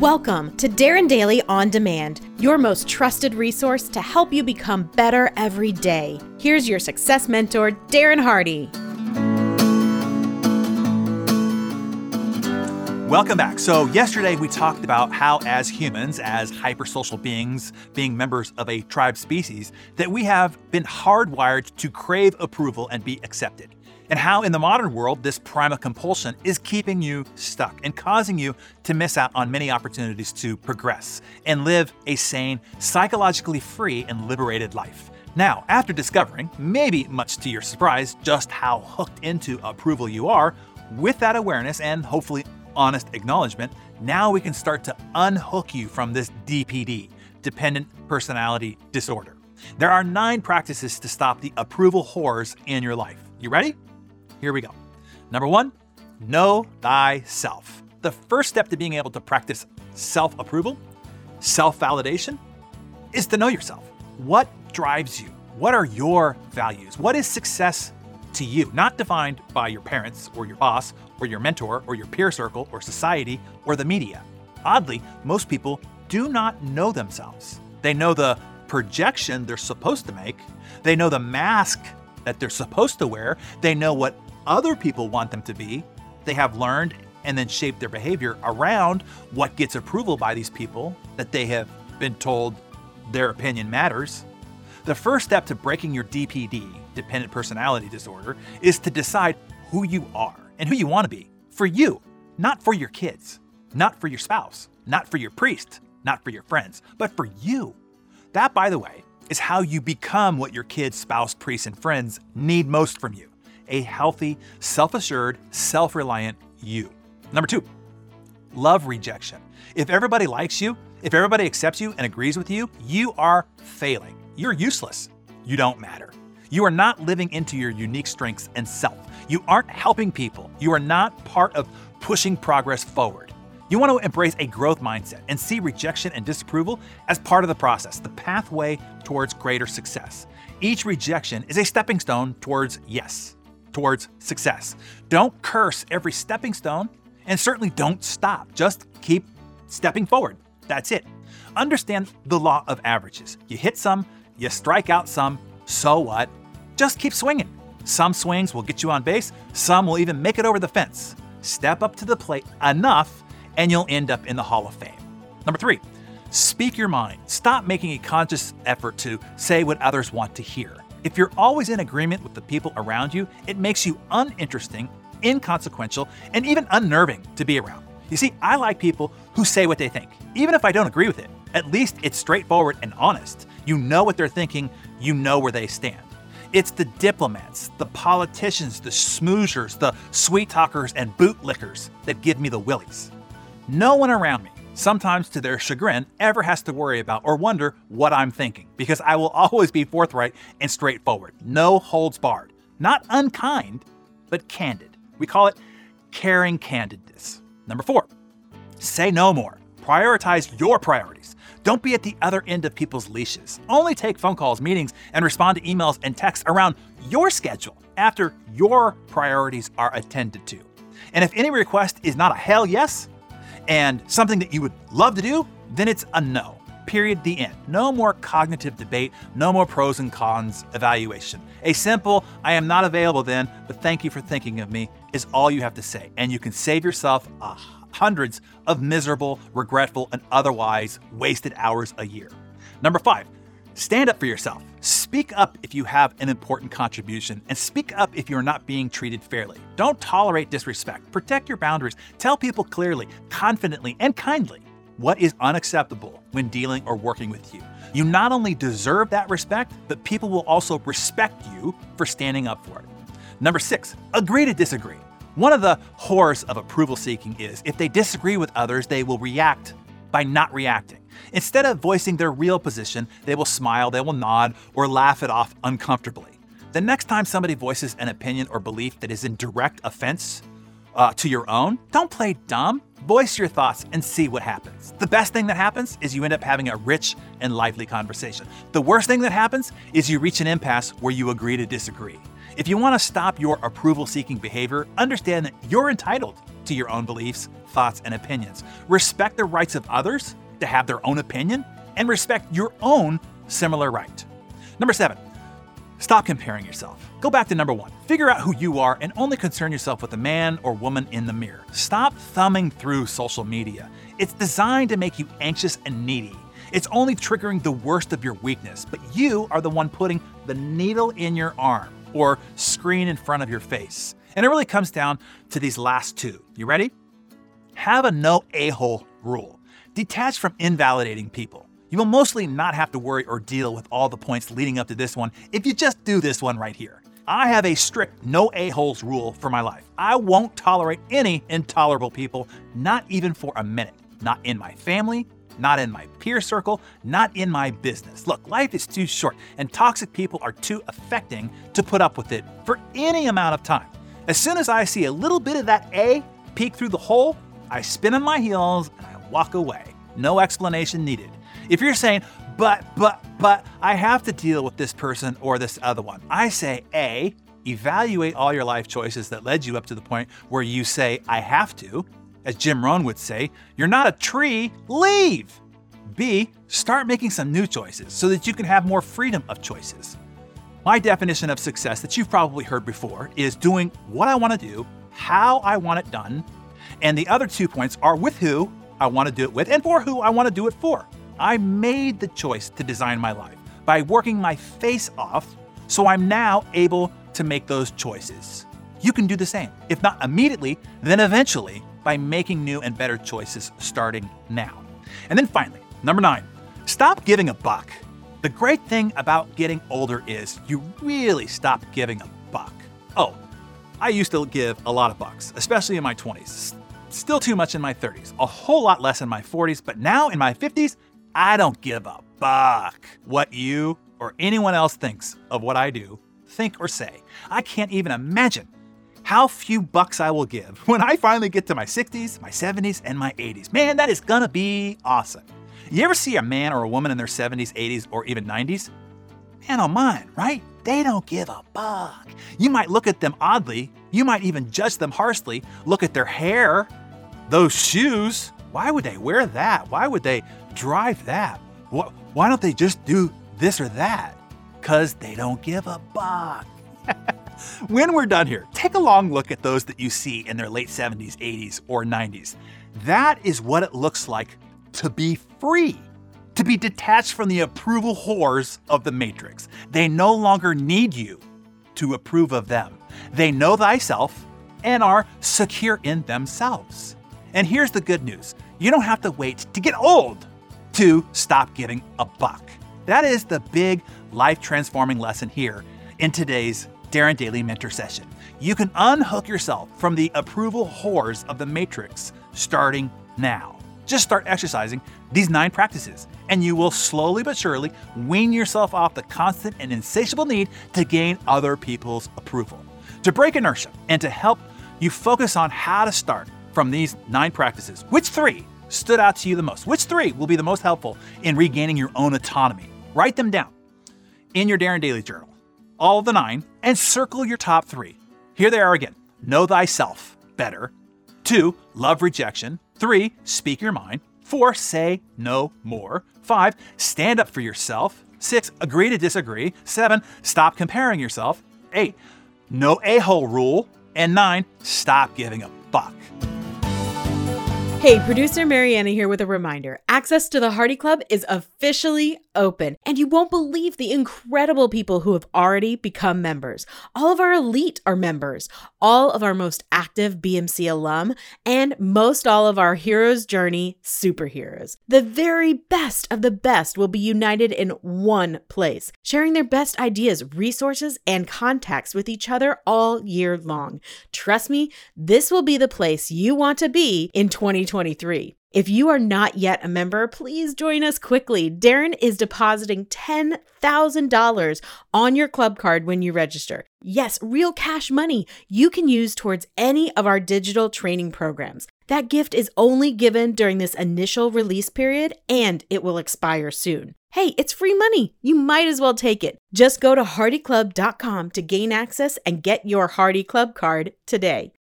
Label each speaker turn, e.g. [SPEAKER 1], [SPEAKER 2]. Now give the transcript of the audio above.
[SPEAKER 1] Welcome to Darren Daily On Demand, your most trusted resource to help you become better every day. Here's your success mentor, Darren Hardy.
[SPEAKER 2] Welcome back. So, yesterday we talked about how, as humans, as hypersocial beings, being members of a tribe species, that we have been hardwired to crave approval and be accepted. And how, in the modern world, this primal compulsion is keeping you stuck and causing you to miss out on many opportunities to progress and live a sane, psychologically free, and liberated life. Now, after discovering, maybe much to your surprise, just how hooked into approval you are, with that awareness and hopefully honest acknowledgement, now we can start to unhook you from this DPD, dependent personality disorder. There are nine practices to stop the approval whores in your life. You ready? Here we go. Number one, know thyself. The first step to being able to practice self approval, self validation, is to know yourself. What drives you? What are your values? What is success to you, not defined by your parents or your boss or your mentor or your peer circle or society or the media. Oddly, most people do not know themselves. They know the projection they're supposed to make, they know the mask that they're supposed to wear, they know what other people want them to be. They have learned and then shaped their behavior around what gets approval by these people that they have been told their opinion matters. The first step to breaking your DPD, dependent personality disorder, is to decide who you are and who you want to be for you, not for your kids, not for your spouse, not for your priest, not for your friends, but for you. That, by the way, is how you become what your kids, spouse, priests, and friends need most from you a healthy, self assured, self reliant you. Number two, love rejection. If everybody likes you, if everybody accepts you and agrees with you, you are failing. You're useless. You don't matter. You are not living into your unique strengths and self. You aren't helping people. You are not part of pushing progress forward. You want to embrace a growth mindset and see rejection and disapproval as part of the process, the pathway towards greater success. Each rejection is a stepping stone towards yes, towards success. Don't curse every stepping stone, and certainly don't stop. Just keep stepping forward. That's it. Understand the law of averages. You hit some, you strike out some, so what? Just keep swinging. Some swings will get you on base, some will even make it over the fence. Step up to the plate enough, and you'll end up in the Hall of Fame. Number three, speak your mind. Stop making a conscious effort to say what others want to hear. If you're always in agreement with the people around you, it makes you uninteresting, inconsequential, and even unnerving to be around. You see, I like people who say what they think, even if I don't agree with it. At least it's straightforward and honest. You know what they're thinking, you know where they stand. It's the diplomats, the politicians, the smoozers, the sweet talkers, and bootlickers that give me the willies. No one around me, sometimes to their chagrin, ever has to worry about or wonder what I'm thinking, because I will always be forthright and straightforward. No holds barred. Not unkind, but candid. We call it caring candidness. Number four, say no more. Prioritize your priorities. Don't be at the other end of people's leashes. Only take phone calls, meetings, and respond to emails and texts around your schedule after your priorities are attended to. And if any request is not a hell yes and something that you would love to do, then it's a no. Period. The end. No more cognitive debate, no more pros and cons evaluation. A simple, I am not available then, but thank you for thinking of me, is all you have to say. And you can save yourself a hundreds of miserable, regretful, and otherwise wasted hours a year. Number five, stand up for yourself. Speak up if you have an important contribution, and speak up if you're not being treated fairly. Don't tolerate disrespect. Protect your boundaries. Tell people clearly, confidently, and kindly what is unacceptable when dealing or working with you. You not only deserve that respect, but people will also respect you for standing up for it. Number six, agree to disagree. One of the horrors of approval seeking is if they disagree with others, they will react by not reacting. Instead of voicing their real position, they will smile, they will nod, or laugh it off uncomfortably. The next time somebody voices an opinion or belief that is in direct offense uh, to your own, don't play dumb. Voice your thoughts and see what happens. The best thing that happens is you end up having a rich and lively conversation. The worst thing that happens is you reach an impasse where you agree to disagree. If you want to stop your approval seeking behavior, understand that you're entitled to your own beliefs, thoughts, and opinions. Respect the rights of others to have their own opinion, and respect your own similar right. Number seven, stop comparing yourself. Go back to number one. Figure out who you are and only concern yourself with the man or woman in the mirror. Stop thumbing through social media. It's designed to make you anxious and needy. It's only triggering the worst of your weakness, but you are the one putting the needle in your arm or screen in front of your face. And it really comes down to these last two. You ready? Have a no a hole rule. Detach from invalidating people. You will mostly not have to worry or deal with all the points leading up to this one if you just do this one right here. I have a strict no a-holes rule for my life. I won't tolerate any intolerable people, not even for a minute. Not in my family, not in my peer circle, not in my business. Look, life is too short, and toxic people are too affecting to put up with it for any amount of time. As soon as I see a little bit of that A peek through the hole, I spin on my heels and I walk away. No explanation needed. If you're saying, but, but, but, I have to deal with this person or this other one, I say A, evaluate all your life choices that led you up to the point where you say, I have to. As Jim Rohn would say, you're not a tree, leave. B, start making some new choices so that you can have more freedom of choices. My definition of success that you've probably heard before is doing what I want to do, how I want it done, and the other two points are with who I want to do it with and for who I want to do it for. I made the choice to design my life by working my face off, so I'm now able to make those choices. You can do the same. If not immediately, then eventually by making new and better choices starting now. And then finally, number nine, stop giving a buck. The great thing about getting older is you really stop giving a buck. Oh, I used to give a lot of bucks, especially in my 20s. Still too much in my 30s, a whole lot less in my 40s, but now in my 50s, I don't give a buck what you or anyone else thinks of what I do, think, or say. I can't even imagine how few bucks I will give when I finally get to my 60s, my 70s, and my 80s. Man, that is gonna be awesome. You ever see a man or a woman in their 70s, 80s, or even 90s? Man, oh mine, right? They don't give a buck. You might look at them oddly. You might even judge them harshly. Look at their hair, those shoes. Why would they wear that? Why would they drive that? Why don't they just do this or that? Because they don't give a buck. when we're done here, take a long look at those that you see in their late 70s, 80s, or 90s. That is what it looks like to be free, to be detached from the approval whores of the Matrix. They no longer need you to approve of them. They know thyself and are secure in themselves. And here's the good news you don't have to wait to get old to stop giving a buck. That is the big life transforming lesson here in today's Darren Daily Mentor Session. You can unhook yourself from the approval whores of the Matrix starting now. Just start exercising these nine practices, and you will slowly but surely wean yourself off the constant and insatiable need to gain other people's approval. To break inertia and to help you focus on how to start from these nine practices, which three stood out to you the most? Which three will be the most helpful in regaining your own autonomy? Write them down in your Darren Daily Journal all the nine, and circle your top three. Here they are again Know thyself better. Two, love rejection. Three, speak your mind. Four, say no more. Five, stand up for yourself. Six, agree to disagree. Seven, stop comparing yourself. Eight, no a hole rule. And nine, stop giving fuck.
[SPEAKER 1] Hey, producer Mariana here with a reminder. Access to the Hardy Club is officially open, and you won't believe the incredible people who have already become members. All of our elite are members, all of our most active BMC alum, and most all of our Heroes Journey superheroes. The very best of the best will be united in one place, sharing their best ideas, resources, and contacts with each other all year long. Trust me, this will be the place you want to be in 2020. 2023. If you are not yet a member, please join us quickly. Darren is depositing $10,000 on your club card when you register. Yes, real cash money you can use towards any of our digital training programs. That gift is only given during this initial release period and it will expire soon. Hey, it's free money. You might as well take it. Just go to hardyclub.com to gain access and get your Hardy Club card today.